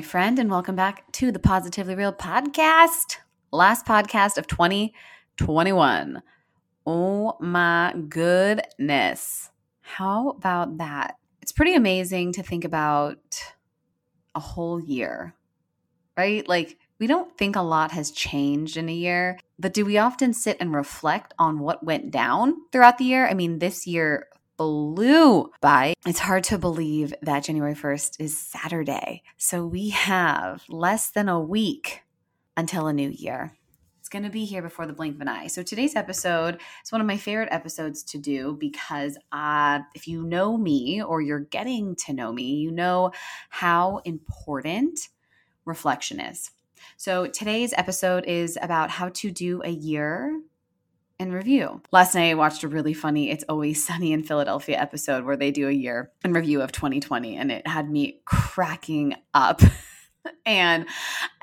My friend, and welcome back to the Positively Real podcast. Last podcast of 2021. Oh my goodness. How about that? It's pretty amazing to think about a whole year, right? Like, we don't think a lot has changed in a year, but do we often sit and reflect on what went down throughout the year? I mean, this year blew by. It's hard to believe that January 1st is Saturday. So we have less than a week until a new year. It's going to be here before the blink of an eye. So today's episode is one of my favorite episodes to do because uh, if you know me or you're getting to know me, you know how important reflection is. So today's episode is about how to do a year in review. Last night I watched a really funny It's Always Sunny in Philadelphia episode where they do a year in review of 2020 and it had me cracking up. and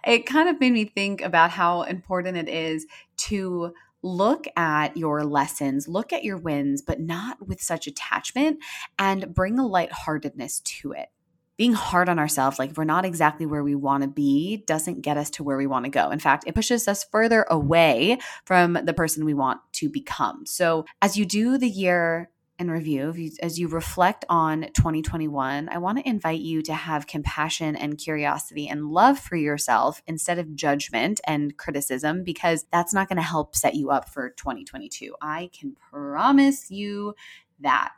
it kind of made me think about how important it is to look at your lessons, look at your wins, but not with such attachment and bring a lightheartedness to it being hard on ourselves, like if we're not exactly where we want to be, doesn't get us to where we want to go. In fact, it pushes us further away from the person we want to become. So, as you do the year in review, as you reflect on 2021, I want to invite you to have compassion and curiosity and love for yourself instead of judgment and criticism, because that's not going to help set you up for 2022. I can promise you that.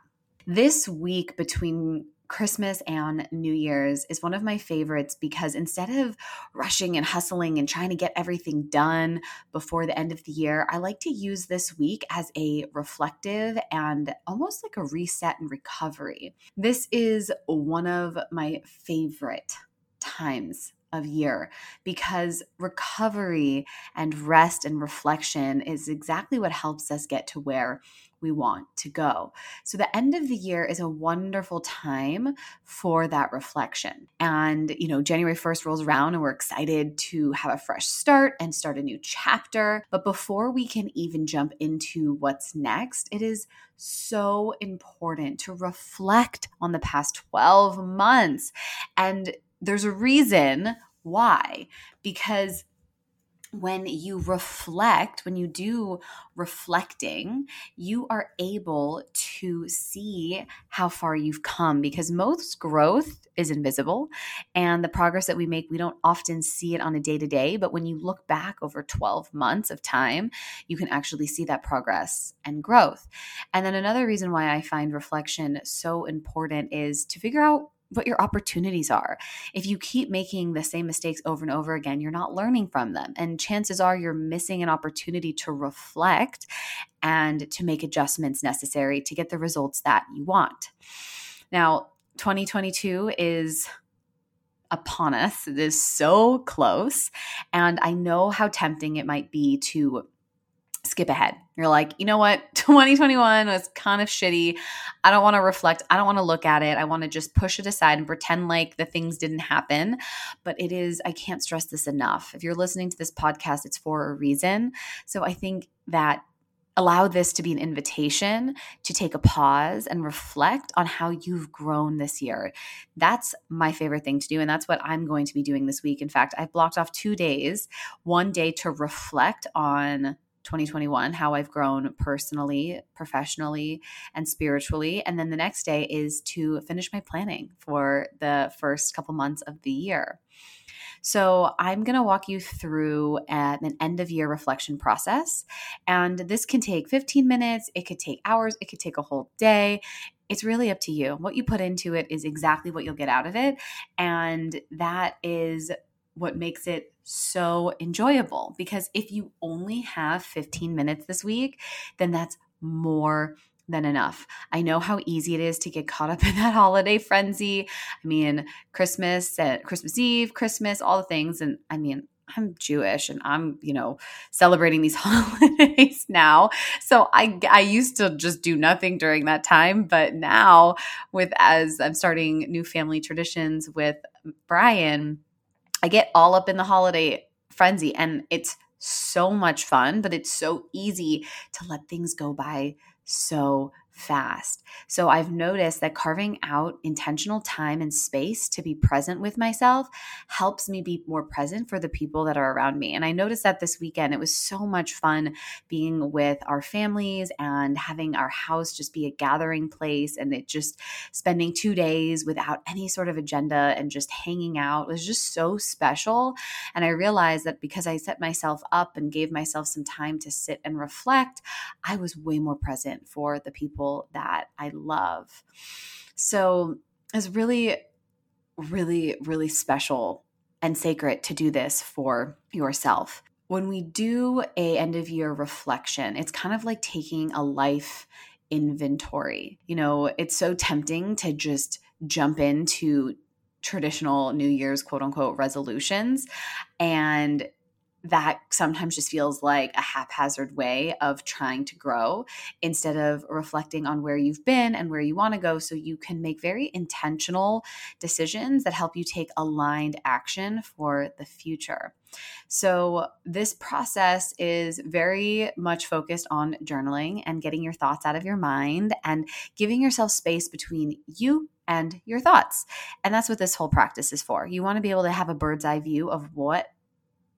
This week between Christmas and New Year's is one of my favorites because instead of rushing and hustling and trying to get everything done before the end of the year, I like to use this week as a reflective and almost like a reset and recovery. This is one of my favorite times of year because recovery and rest and reflection is exactly what helps us get to where we want to go. So, the end of the year is a wonderful time for that reflection. And, you know, January 1st rolls around and we're excited to have a fresh start and start a new chapter. But before we can even jump into what's next, it is so important to reflect on the past 12 months. And there's a reason why, because when you reflect, when you do reflecting, you are able to see how far you've come because most growth is invisible. And the progress that we make, we don't often see it on a day to day. But when you look back over 12 months of time, you can actually see that progress and growth. And then another reason why I find reflection so important is to figure out what your opportunities are. If you keep making the same mistakes over and over again, you're not learning from them. And chances are you're missing an opportunity to reflect and to make adjustments necessary to get the results that you want. Now, 2022 is upon us. It is so close. And I know how tempting it might be to skip ahead. You're like, you know what? 2021 was kind of shitty. I don't want to reflect. I don't want to look at it. I want to just push it aside and pretend like the things didn't happen. But it is, I can't stress this enough. If you're listening to this podcast, it's for a reason. So I think that allow this to be an invitation to take a pause and reflect on how you've grown this year. That's my favorite thing to do. And that's what I'm going to be doing this week. In fact, I've blocked off two days, one day to reflect on 2021, how I've grown personally, professionally, and spiritually. And then the next day is to finish my planning for the first couple months of the year. So, I'm going to walk you through an end of year reflection process. And this can take 15 minutes, it could take hours, it could take a whole day. It's really up to you. What you put into it is exactly what you'll get out of it. And that is what makes it so enjoyable. Because if you only have 15 minutes this week, then that's more than enough. I know how easy it is to get caught up in that holiday frenzy. I mean, Christmas, uh, Christmas Eve, Christmas, all the things. And I mean, I'm Jewish and I'm, you know, celebrating these holidays now. So I I used to just do nothing during that time, but now with as I'm starting new family traditions with Brian, I get all up in the holiday frenzy and it's so much fun, but it's so easy to let things go by so fast. So I've noticed that carving out intentional time and space to be present with myself helps me be more present for the people that are around me. And I noticed that this weekend it was so much fun being with our families and having our house just be a gathering place and it just spending 2 days without any sort of agenda and just hanging out was just so special. And I realized that because I set myself up and gave myself some time to sit and reflect, I was way more present for the people that I love. So it's really, really, really special and sacred to do this for yourself. When we do a end of year reflection, it's kind of like taking a life inventory. You know, it's so tempting to just jump into traditional New Year's quote unquote resolutions and that sometimes just feels like a haphazard way of trying to grow instead of reflecting on where you've been and where you want to go so you can make very intentional decisions that help you take aligned action for the future. So, this process is very much focused on journaling and getting your thoughts out of your mind and giving yourself space between you and your thoughts. And that's what this whole practice is for. You want to be able to have a bird's eye view of what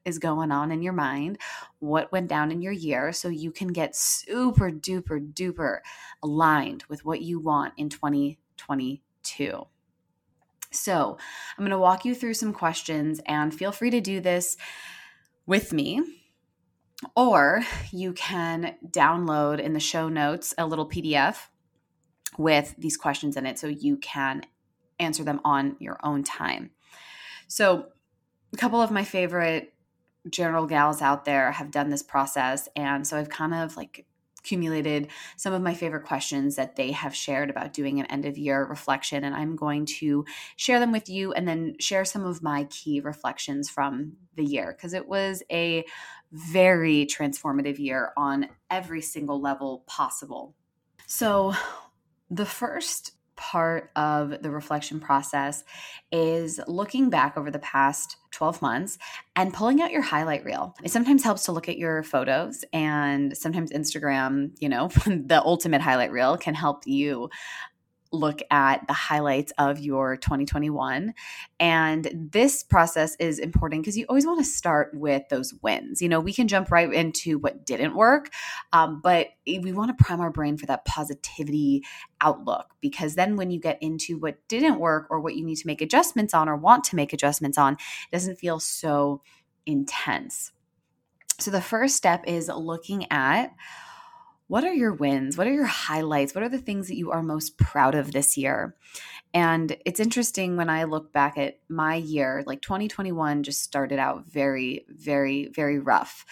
is going on in your mind, what went down in your year, so you can get super duper duper aligned with what you want in 2022. So, I'm going to walk you through some questions and feel free to do this with me. Or you can download in the show notes a little PDF with these questions in it so you can answer them on your own time. So, a couple of my favorite general gals out there have done this process. And so I've kind of like accumulated some of my favorite questions that they have shared about doing an end of year reflection. And I'm going to share them with you and then share some of my key reflections from the year because it was a very transformative year on every single level possible. So, the first part of the reflection process is looking back over the past 12 months and pulling out your highlight reel. It sometimes helps to look at your photos and sometimes Instagram, you know, the ultimate highlight reel can help you look at the highlights of your 2021. And this process is important because you always want to start with those wins. You know, we can jump right into what didn't work, um, but we want to prime our brain for that positivity outlook because then when you get into what didn't work or what you need to make adjustments on or want to make adjustments on, it doesn't feel so intense. So the first step is looking at what are your wins? What are your highlights? What are the things that you are most proud of this year? And it's interesting when I look back at my year, like 2021 just started out very, very, very rough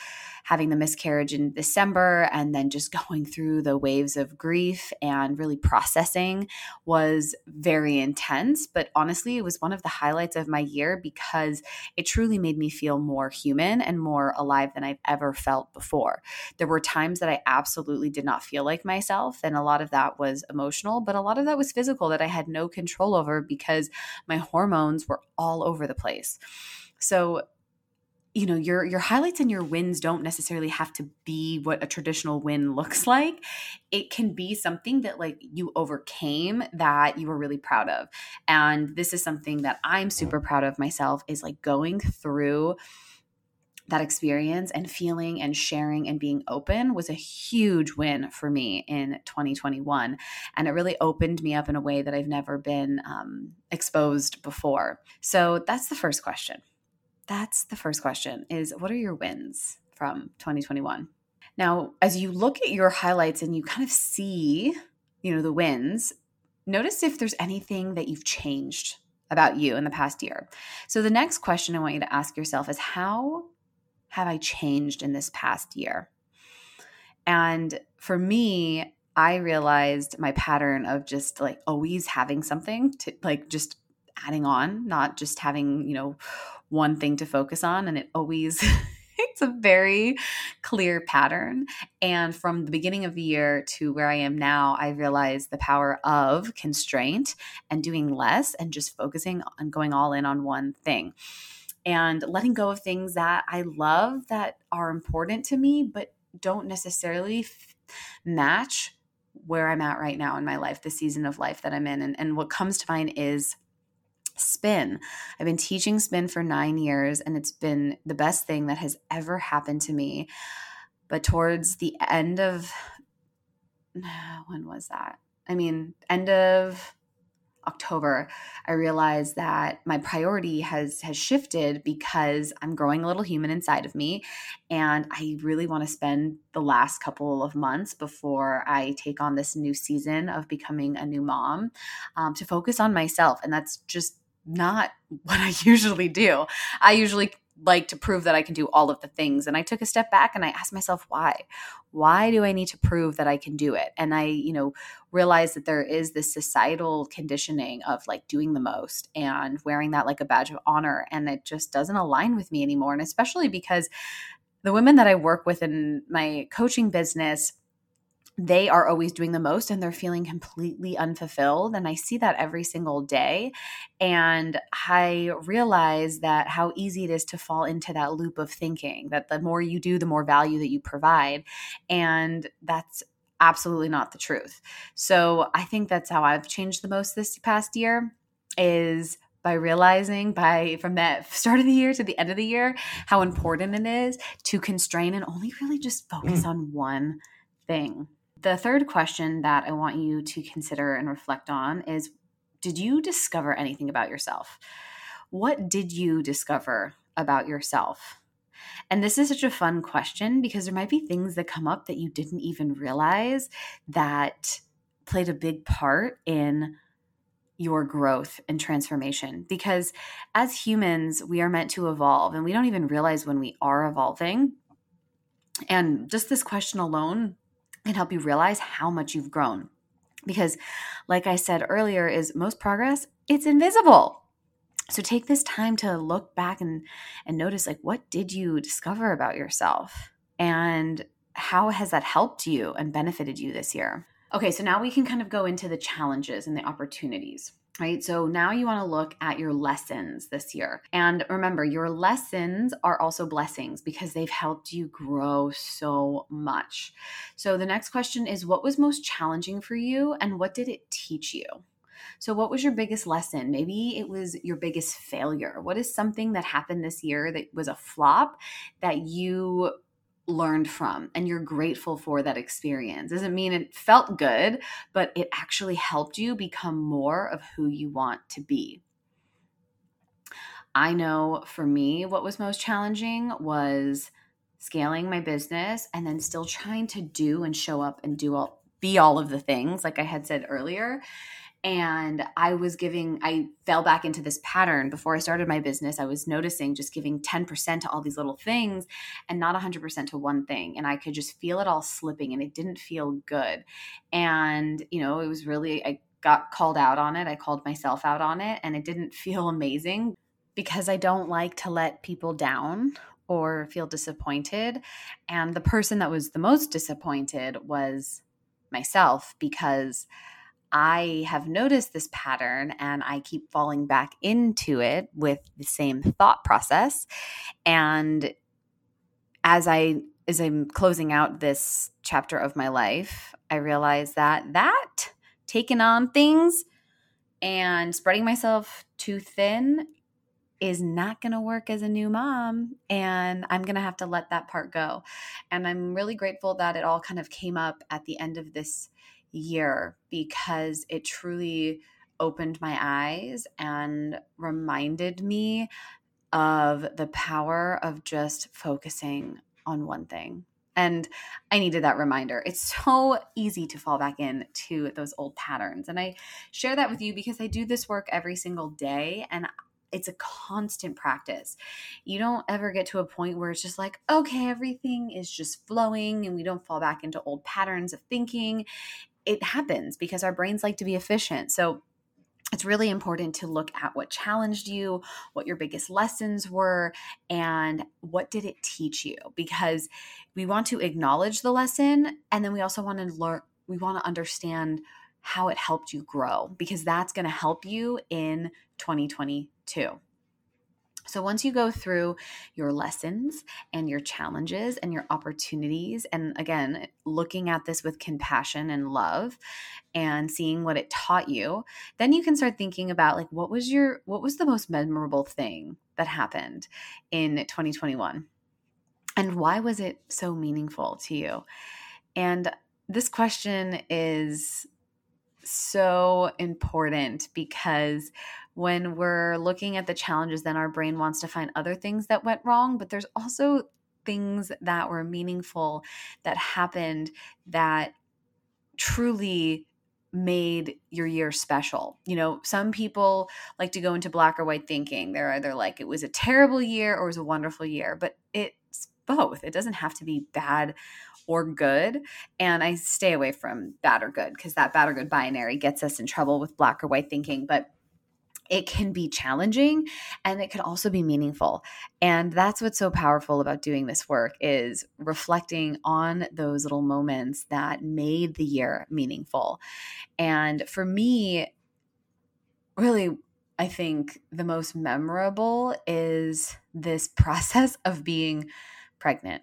having the miscarriage in December and then just going through the waves of grief and really processing was very intense. But honestly, it was one of the highlights of my year because it truly made me feel more human and more alive than I've ever felt before. There were times that I absolutely did not feel like myself, and a lot of that was emotional, but a lot of that was physical that I had no control over because my hormones were all over the place. So you know your your highlights and your wins don't necessarily have to be what a traditional win looks like it can be something that like you overcame that you were really proud of and this is something that i'm super proud of myself is like going through that experience and feeling and sharing and being open was a huge win for me in 2021 and it really opened me up in a way that i've never been um, exposed before so that's the first question that's the first question is what are your wins from 2021? Now, as you look at your highlights and you kind of see, you know, the wins, notice if there's anything that you've changed about you in the past year. So the next question I want you to ask yourself is how have I changed in this past year? And for me, I realized my pattern of just like always having something to like just adding on, not just having, you know, one thing to focus on and it always it's a very clear pattern and from the beginning of the year to where i am now i realized the power of constraint and doing less and just focusing on going all in on one thing and letting go of things that i love that are important to me but don't necessarily f- match where I'm at right now in my life, the season of life that I'm in. And, and what comes to mind is spin. I've been teaching spin for nine years, and it's been the best thing that has ever happened to me. But towards the end of, when was that? I mean, end of October, I realized that my priority has has shifted because I'm growing a little human inside of me and I really want to spend the last couple of months before I take on this new season of becoming a new mom um, to focus on myself and that's just not what I usually do. I usually like to prove that I can do all of the things. And I took a step back and I asked myself, why? Why do I need to prove that I can do it? And I, you know, realize that there is this societal conditioning of like doing the most and wearing that like a badge of honor. And it just doesn't align with me anymore. And especially because the women that I work with in my coaching business, they are always doing the most and they're feeling completely unfulfilled. And I see that every single day. And I realize that how easy it is to fall into that loop of thinking that the more you do, the more value that you provide. And that's absolutely not the truth. So I think that's how I've changed the most this past year is by realizing by from that start of the year to the end of the year how important it is to constrain and only really just focus mm. on one thing. The third question that I want you to consider and reflect on is Did you discover anything about yourself? What did you discover about yourself? And this is such a fun question because there might be things that come up that you didn't even realize that played a big part in your growth and transformation. Because as humans, we are meant to evolve and we don't even realize when we are evolving. And just this question alone and help you realize how much you've grown. Because, like I said earlier, is most progress, it's invisible. So take this time to look back and, and notice like what did you discover about yourself? And how has that helped you and benefited you this year? Okay, so now we can kind of go into the challenges and the opportunities right? So now you want to look at your lessons this year. And remember, your lessons are also blessings because they've helped you grow so much. So the next question is what was most challenging for you and what did it teach you? So, what was your biggest lesson? Maybe it was your biggest failure. What is something that happened this year that was a flop that you learned from and you're grateful for that experience. Doesn't mean it felt good, but it actually helped you become more of who you want to be. I know for me, what was most challenging was scaling my business and then still trying to do and show up and do all be all of the things like I had said earlier and i was giving i fell back into this pattern. Before i started my business i was noticing just giving 10% to all these little things and not 100% to one thing and i could just feel it all slipping and it didn't feel good. And you know it was really i got called out on it. I called myself out on it and it didn't feel amazing because i don't like to let people down or feel disappointed. And the person that was the most disappointed was myself because I have noticed this pattern and I keep falling back into it with the same thought process. And as I as I'm closing out this chapter of my life, I realize that that taking on things and spreading myself too thin is not going to work as a new mom and I'm going to have to let that part go. And I'm really grateful that it all kind of came up at the end of this year because it truly opened my eyes and reminded me of the power of just focusing on one thing. And I needed that reminder. It's so easy to fall back into those old patterns. And I share that with you because I do this work every single day and it's a constant practice. You don't ever get to a point where it's just like, okay, everything is just flowing and we don't fall back into old patterns of thinking it happens because our brains like to be efficient. So it's really important to look at what challenged you, what your biggest lessons were, and what did it teach you? Because we want to acknowledge the lesson and then we also want to learn, we want to understand how it helped you grow because that's going to help you in 2022. So, once you go through your lessons and your challenges and your opportunities, and again, looking at this with compassion and love and seeing what it taught you, then you can start thinking about like, what was your, what was the most memorable thing that happened in 2021? And why was it so meaningful to you? And this question is so important because when we're looking at the challenges, then our brain wants to find other things that went wrong, but there's also things that were meaningful that happened that truly made your year special. You know, some people like to go into black or white thinking. They're either like it was a terrible year or it was a wonderful year, but it's both. It doesn't have to be bad or good. And I stay away from bad or good because that bad or good binary gets us in trouble with black or white thinking. But it can be challenging and it can also be meaningful and that's what's so powerful about doing this work is reflecting on those little moments that made the year meaningful and for me really i think the most memorable is this process of being pregnant.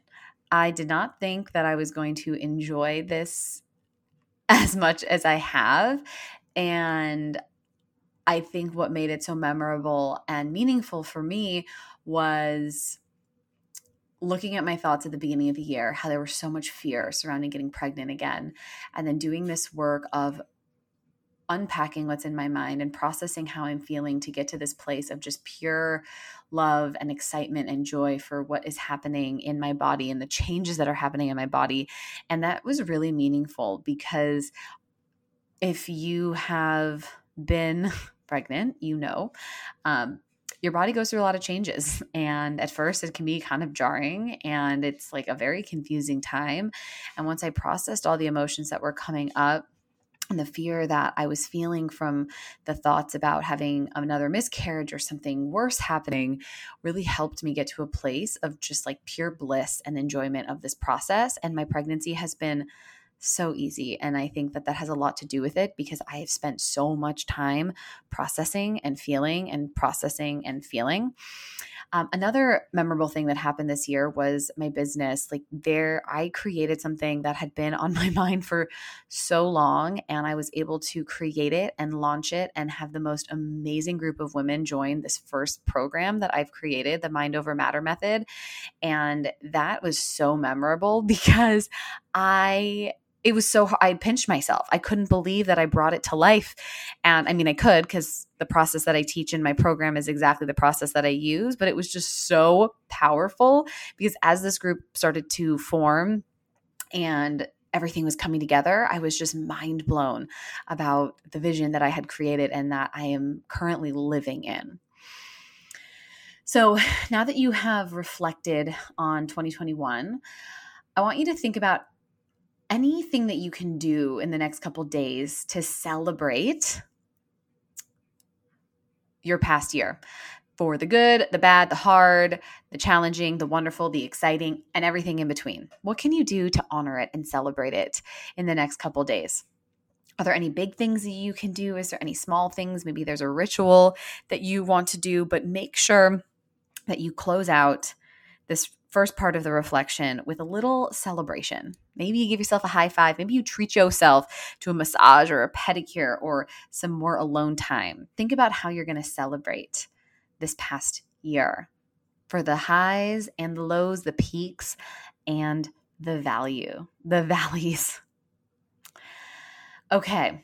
I did not think that i was going to enjoy this as much as i have and I think what made it so memorable and meaningful for me was looking at my thoughts at the beginning of the year, how there was so much fear surrounding getting pregnant again, and then doing this work of unpacking what's in my mind and processing how I'm feeling to get to this place of just pure love and excitement and joy for what is happening in my body and the changes that are happening in my body. And that was really meaningful because if you have been pregnant, you know, um, your body goes through a lot of changes. And at first, it can be kind of jarring and it's like a very confusing time. And once I processed all the emotions that were coming up, and the fear that I was feeling from the thoughts about having another miscarriage or something worse happening really helped me get to a place of just like pure bliss and enjoyment of this process. And my pregnancy has been so easy. And I think that that has a lot to do with it because I have spent so much time processing and feeling and processing and feeling. Um, another memorable thing that happened this year was my business. Like, there, I created something that had been on my mind for so long, and I was able to create it and launch it and have the most amazing group of women join this first program that I've created, the Mind Over Matter method. And that was so memorable because I it was so I pinched myself. I couldn't believe that I brought it to life. And I mean, I could because the process that I teach in my program is exactly the process that I use, but it was just so powerful because as this group started to form and everything was coming together, I was just mind blown about the vision that I had created and that I am currently living in. So now that you have reflected on 2021, I want you to think about anything that you can do in the next couple days to celebrate your past year for the good, the bad, the hard, the challenging, the wonderful, the exciting, and everything in between. What can you do to honor it and celebrate it in the next couple days? Are there any big things that you can do? Is there any small things? Maybe there's a ritual that you want to do, but make sure that you close out this first part of the reflection with a little celebration. Maybe you give yourself a high five. Maybe you treat yourself to a massage or a pedicure or some more alone time. Think about how you're going to celebrate this past year for the highs and the lows, the peaks and the value, the valleys. Okay.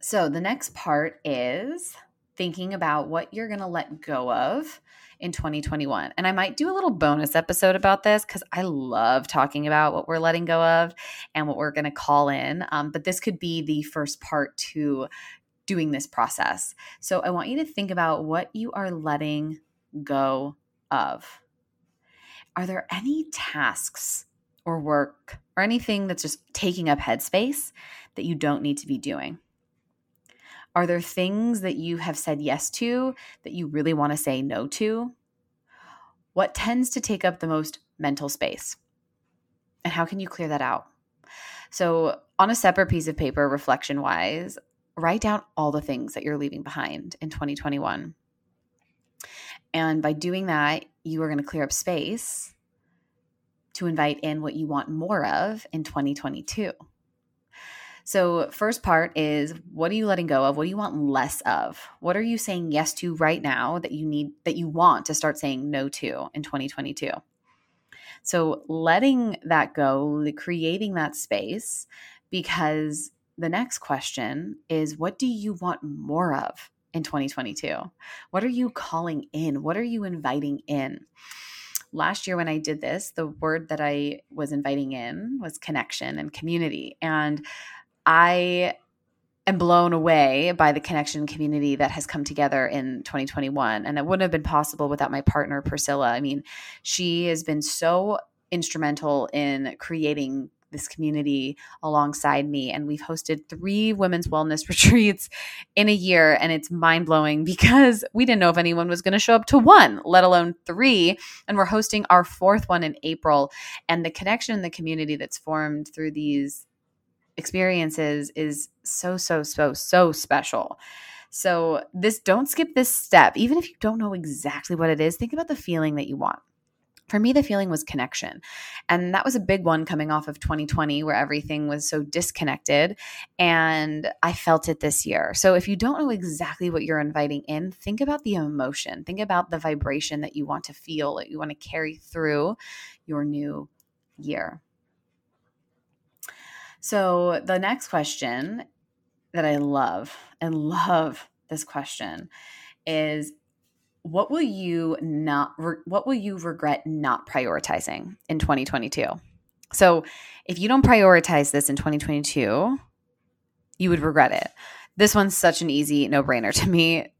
So the next part is thinking about what you're going to let go of in 2021. And I might do a little bonus episode about this because I love talking about what we're letting go of and what we're going to call in. Um, but this could be the first part to doing this process. So I want you to think about what you are letting go of. Are there any tasks or work or anything that's just taking up headspace that you don't need to be doing? Are there things that you have said yes to that you really want to say no to? What tends to take up the most mental space? And how can you clear that out? So, on a separate piece of paper, reflection wise, write down all the things that you're leaving behind in 2021. And by doing that, you are going to clear up space to invite in what you want more of in 2022. So, first part is what are you letting go of? What do you want less of? What are you saying yes to right now that you need that you want to start saying no to in 2022? So, letting that go, creating that space because the next question is what do you want more of in 2022? What are you calling in? What are you inviting in? Last year, when I did this, the word that I was inviting in was connection and community. And I am blown away by the connection community that has come together in 2021. And it wouldn't have been possible without my partner, Priscilla. I mean, she has been so instrumental in creating this community alongside me. And we've hosted three women's wellness retreats in a year. And it's mind blowing because we didn't know if anyone was going to show up to one, let alone three. And we're hosting our fourth one in April. And the connection in the community that's formed through these experiences is so, so, so, so special. So, this don't skip this step. Even if you don't know exactly what it is, think about the feeling that you want for me, the feeling was connection. And that was a big one coming off of 2020, where everything was so disconnected. And I felt it this year. So if you don't know exactly what you're inviting in, think about the emotion, think about the vibration that you want to feel, that you want to carry through your new year. So the next question that I love, I love this question is what will you not what will you regret not prioritizing in 2022 so if you don't prioritize this in 2022 you would regret it. This one's such an easy no-brainer to me.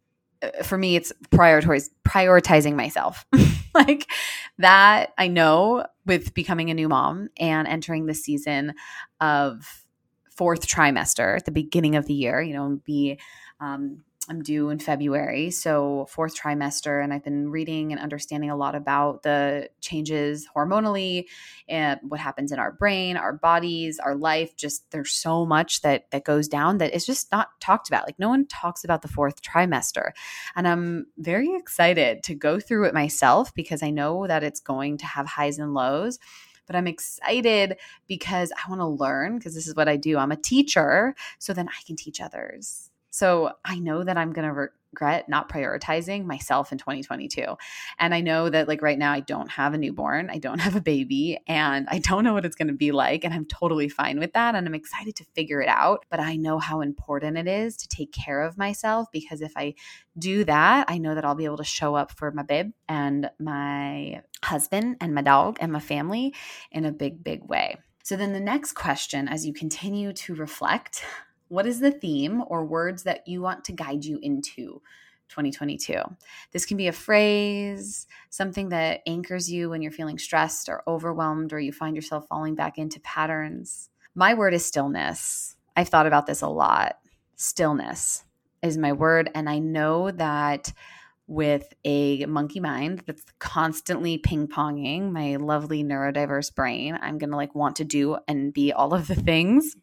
Uh, for me it's prioritizing myself like that i know with becoming a new mom and entering the season of fourth trimester at the beginning of the year you know be um, I'm due in February, so fourth trimester, and I've been reading and understanding a lot about the changes hormonally and what happens in our brain, our bodies, our life. Just there's so much that that goes down that it's just not talked about. Like no one talks about the fourth trimester, and I'm very excited to go through it myself because I know that it's going to have highs and lows but I'm excited because I want to learn because this is what I do. I'm a teacher, so then I can teach others. So I know that I'm going to regret not prioritizing myself in 2022. And I know that, like, right now, I don't have a newborn, I don't have a baby, and I don't know what it's going to be like. And I'm totally fine with that. And I'm excited to figure it out. But I know how important it is to take care of myself because if I do that, I know that I'll be able to show up for my babe and my husband and my dog and my family in a big, big way. So then the next question, as you continue to reflect what is the theme or words that you want to guide you into 2022? This can be a phrase, something that anchors you when you're feeling stressed or overwhelmed or you find yourself falling back into patterns. My word is stillness. I've thought about this a lot. Stillness is my word. And I know that with a monkey mind that's constantly ping ponging my lovely neurodiverse brain, I'm going to like want to do and be all of the things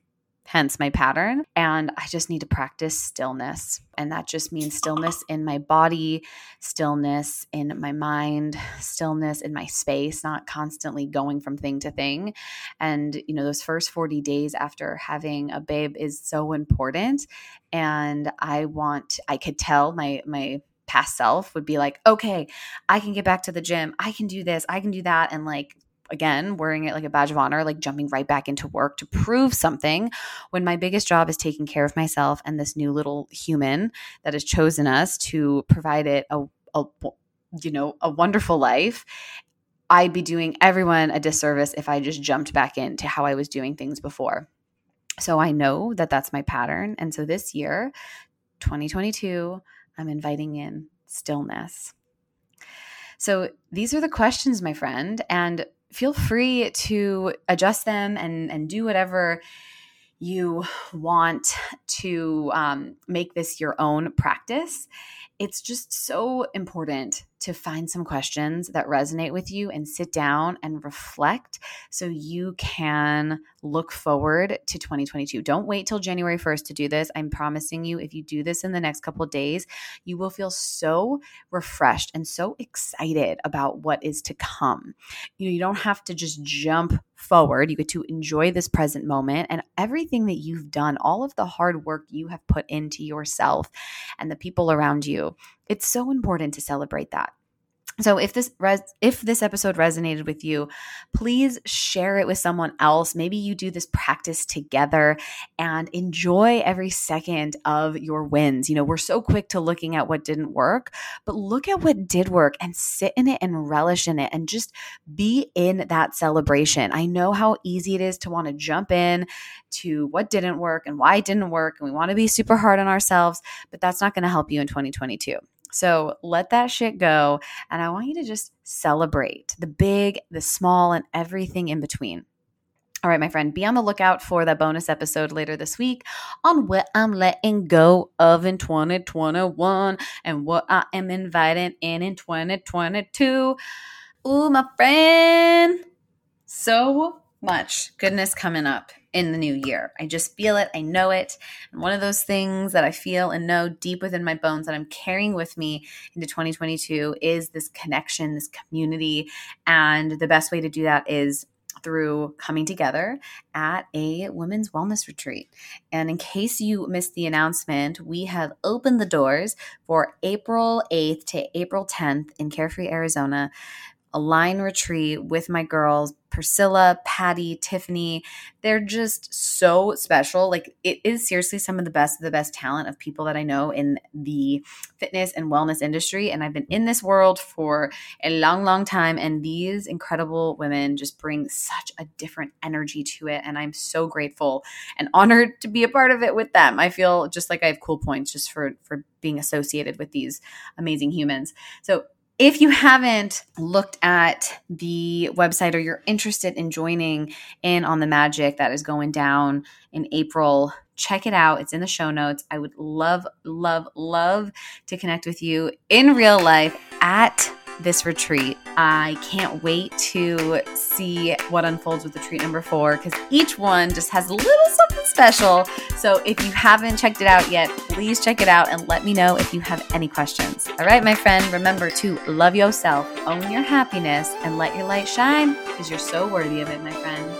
hence my pattern. And I just need to practice stillness. And that just means stillness in my body, stillness in my mind, stillness in my space, not constantly going from thing to thing. And, you know, those first 40 days after having a babe is so important. And I want, I could tell my, my, past self would be like, okay, I can get back to the gym. I can do this. I can do that. And like again wearing it like a badge of honor like jumping right back into work to prove something when my biggest job is taking care of myself and this new little human that has chosen us to provide it a, a you know a wonderful life i'd be doing everyone a disservice if i just jumped back into how i was doing things before so i know that that's my pattern and so this year 2022 i'm inviting in stillness so these are the questions, my friend. And feel free to adjust them and and do whatever you want to um, make this your own practice it's just so important to find some questions that resonate with you and sit down and reflect so you can look forward to 2022. Don't wait till January 1st to do this. I'm promising you, if you do this in the next couple days, you will feel so refreshed and so excited about what is to come. You know, you don't have to just jump forward. You get to enjoy this present moment and everything that you've done, all of the hard work you have put into yourself and the people around you. It's so important to celebrate that. So if this res- if this episode resonated with you, please share it with someone else. Maybe you do this practice together and enjoy every second of your wins. You know, we're so quick to looking at what didn't work, but look at what did work and sit in it and relish in it and just be in that celebration. I know how easy it is to want to jump in to what didn't work and why it didn't work and we want to be super hard on ourselves, but that's not going to help you in 2022. So let that shit go. And I want you to just celebrate the big, the small, and everything in between. All right, my friend, be on the lookout for that bonus episode later this week on what I'm letting go of in 2021 and what I am inviting in in 2022. Ooh, my friend. So much goodness coming up in the new year. I just feel it. I know it. And one of those things that I feel and know deep within my bones that I'm carrying with me into 2022 is this connection, this community. And the best way to do that is through coming together at a women's wellness retreat. And in case you missed the announcement, we have opened the doors for April 8th to April 10th in Carefree, Arizona a line retreat with my girls, Priscilla, Patty, Tiffany. They're just so special. Like, it is seriously some of the best of the best talent of people that I know in the fitness and wellness industry. And I've been in this world for a long, long time. And these incredible women just bring such a different energy to it. And I'm so grateful and honored to be a part of it with them. I feel just like I have cool points just for, for being associated with these amazing humans. So, if you haven't looked at the website or you're interested in joining in on the magic that is going down in April, check it out. It's in the show notes. I would love, love, love to connect with you in real life at this retreat. I can't wait to see what unfolds with retreat number four because each one just has a little something special. So if you haven't checked it out yet, please check it out and let me know if you have any questions. All right, my friend, remember to love yourself, own your happiness, and let your light shine because you're so worthy of it, my friend.